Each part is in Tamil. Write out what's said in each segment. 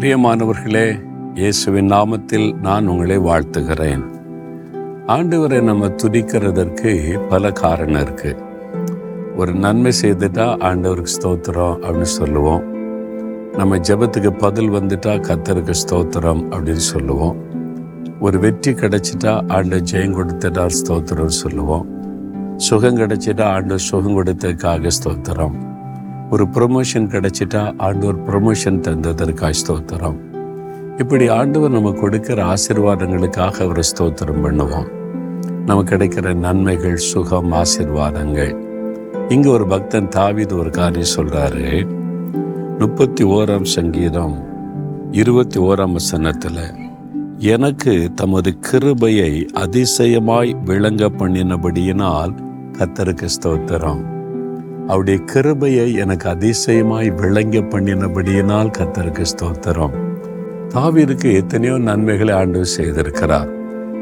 பிரியமானவர்களே இயேசுவின் நாமத்தில் நான் உங்களை வாழ்த்துகிறேன். ஆண்டவரை நம்ம துதிக்கிறதற்கு பல காரணம் இருக்கு. ஒரு நன்மை செய்துட்டா ஆண்டவருக்கு ஸ்தோத்திரம் அப்படின்னு சொல்லுவோம். நம்ம ஜெபத்துக்கு பதில் வந்துட்டா கத்தருக்கு ஸ்தோத்திரம் அப்படின்னு சொல்லுவோம். ஒரு வெற்றி கிடைச்சிட்டா ஆண்டு ஜெயம் கொடுத்துட்டா ஸ்தோத்திரம் சொல்லுவோம். சுகம் கிடைச்சிட்டா ஆண்டு சுகம் கொடுத்ததுக்காக ஸ்தோத்திரம். ஒரு ப்ரொமோஷன் கிடைச்சிட்டா ஆண்டவர் ப்ரொமோஷன் தந்ததற்காக ஸ்தோத்திரம். இப்படி ஆண்டவர் நம்ம கொடுக்கிற ஆசீர்வாதங்களுக்காக அவரை ஸ்தோத்திரம் பண்ணுவோம். நமக்கு கிடைக்கிற நன்மைகள் சுகம் ஆசீர்வாதங்கள். இங்கே ஒரு பக்தன் தாவிது ஒரு காரியம் சொல்கிறாரு முப்பத்தி ஓராம் சங்கீதம் இருபத்தி ஓராம் வசனத்தில் எனக்கு தமது கிருபையை அதிசயமாய் விளங்க பண்ணினபடியினால் கத்தருக்கு ஸ்தோத்திரம். அவருடைய கிருபையை எனக்கு அதிசயமாய் விளங்க பண்ணினபடியினால் கத்தருக்கு ஸ்தோத்திரம். தாவிற்கு எத்தனையோ நன்மைகளை ஆண்டு செய்திருக்கிறார்.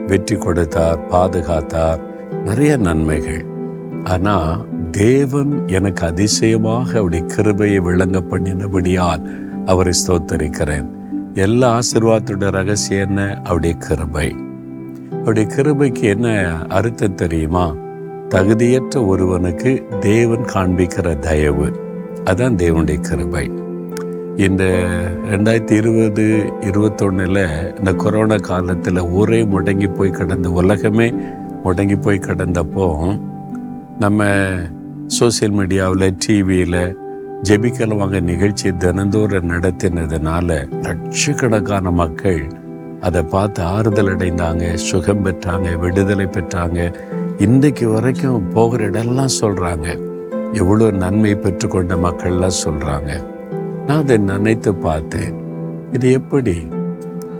வெற்றி கொடுத்தார் பாதுகாத்தார் நிறைய நன்மைகள். ஆனால் தேவன் எனக்கு அதிசயமாக அவருடைய கிருபையை விளங்க பண்ணினபடியால் அவரை ஸ்தோத்தரிக்கிறேன். எல்லா ஆசிர்வாதத்தோட ரகசியம் என்ன? அவருடைய கிருபை. அவருடைய கிருபைக்கு என்ன அர்த்தம் தெரியுமா? தகுதியற்ற ஒருவனுக்கு தேவன் காண்பிக்கிற தயவு. அதுதான் தேவனுடைய கிருபை. இந்த ரெண்டாயிரத்தி இருபது இருபத்தொன்னில் இந்த கொரோனா காலத்தில் ஊரே முடங்கி போய் கிடந்த உலகமே முடங்கி போய் கிடந்தப்போ நம்ம சோசியல் மீடியாவில் டிவியில் ஜெபிக்கல் வாங்க நிகழ்ச்சி தினந்தோறும் நடத்தினதுனால லட்சக்கணக்கான மக்கள் அதை பார்த்து ஆறுதல் அடைந்தாங்க சுகம் பெற்றாங்க விடுதலை பெற்றாங்க. இன்றைக்கு வரைக்கும் போகிற இடம்லாம் சொல்கிறாங்க எவ்வளோ நன்மை பெற்றுக்கொண்ட மக்கள்லாம் சொல்கிறாங்க நான் அதை நினைத்து பார்த்தேன். இது எப்படி?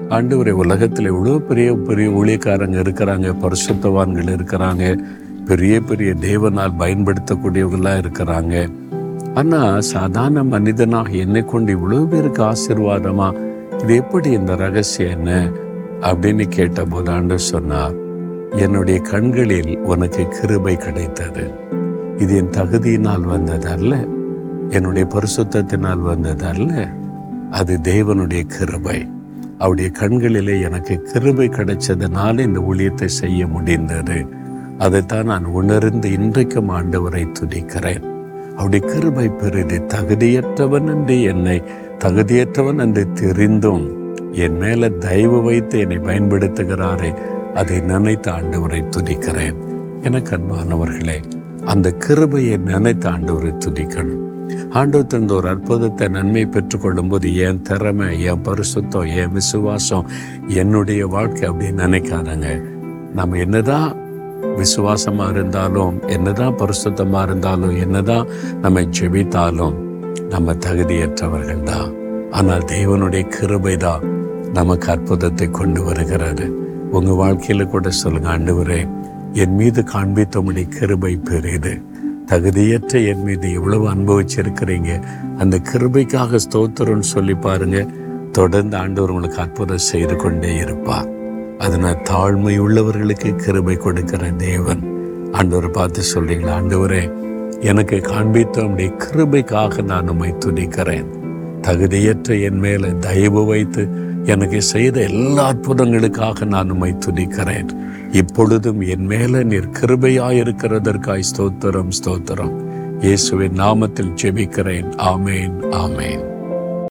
ஆண்டவரை உலகத்தில் இவ்வளோ பெரிய பெரிய ஊழியக்காரங்க இருக்கிறாங்க பரிசுத்தவான்கள் இருக்கிறாங்க பெரிய பெரிய தேவனால் பயன்படுத்தக்கூடியவங்களாம் இருக்கிறாங்க. ஆனால் சாதாரண மனிதனாக என்னை கொண்டு இவ்வளோ பேருக்கு ஆசீர்வாதமா? இது எப்படி இந்த ரகசியம் என்ன? அப்படின்னு கேட்டபோது ஆண்டு சொன்னார் என்னுடைய கண்களில் உனக்கு கிருபை கிடைத்தது. இது என் தகுதியினால் வந்ததல்ல. என்னுடைய பரிசுத்தத்தினால் வந்ததல்ல. அது தேவனுடைய கிருபை. அவருடைய கண்களிலே எனக்கு கிருபை கிடைச்சதுனால இந்த ஊழியத்தை செய்ய முடிந்தது. அதைத்தான் நான் உணர்ந்து இன்றைக்கும் ஆண்டவரை துதிக்கிறேன். அவருடைய கிருபை பெரிது. தகுதியற்றவன் என்று என்னை தகுதியற்றவன் என்று தெரிந்தும் என் மேல தயவு வைத்து என்னை பயன்படுத்துகிறாரே. அதை நினைத்து ஆண்டவரை துதிக்கிறேன். எனக்கு அன்பானவர்களே அந்த கிருபையை நினைத்து ஆண்டவரை துதிக்கணும். ஆண்டவர் தந்த ஒரு அற்புதத்தை நன்மை பெற்றுக்கொள்ளும் போது என் திறமை என் பரிசுத்தம் என் விசுவாசம் என்னுடைய வாழ்க்கை அப்படின்னு நினைக்காதங்க. நம்ம என்னதான் விசுவாசமாக இருந்தாலும் என்னதான் பரிசுத்தமாக இருந்தாலும் என்னதான் நம்ம ஜெபித்தாலும் நம்ம தகுதியற்றவர்கள் தான் ஆனால் தேவனுடைய கிருபை தான் நமக்கு அற்புதத்தை கொண்டு வருகிறது. உங்க வாழ்க்கையில கூட சொல்லுங்க ஆண்டவரே என் மீது காண்பித்தமுடைய கிருபை பெரியது தகுதியற்ற என் மீது எவ்வளவு அனுபவிச்சிருக்கிறீங்க. அந்த கிருபைக்காக ஸ்தோத்திரம்னு சொல்லி பாருங்க. தொடர்ந்து ஆண்டவர் உங்களுக்கு அற்புதம் செய்து கொண்டே இருப்பார். அதனால் தாழ்மை உள்ளவர்களுக்கு கிருபை கொடுக்கிற தேவன். ஆண்டவர் பார்த்து சொல்றீங்களா ஆண்டவரே எனக்கு காண்பித்த உடைய கிருபைக்காக நான் உண்மை துணிக்கிறேன் தகுதியற்ற என் மேலே தயவு வைத்து எனக்கு செய்த எல்லா அற்புதங்களுக்காக நான் உம்மை துதிக்கிறேன். இப்பொழுதும் என் மேல நீர் கிருபையாயிருக்கிறதற்காய் ஸ்தோத்திரம் ஸ்தோத்திரம். இயேசுவின் நாமத்தில் ஜெபிக்கிறேன். ஆமேன் ஆமேன்.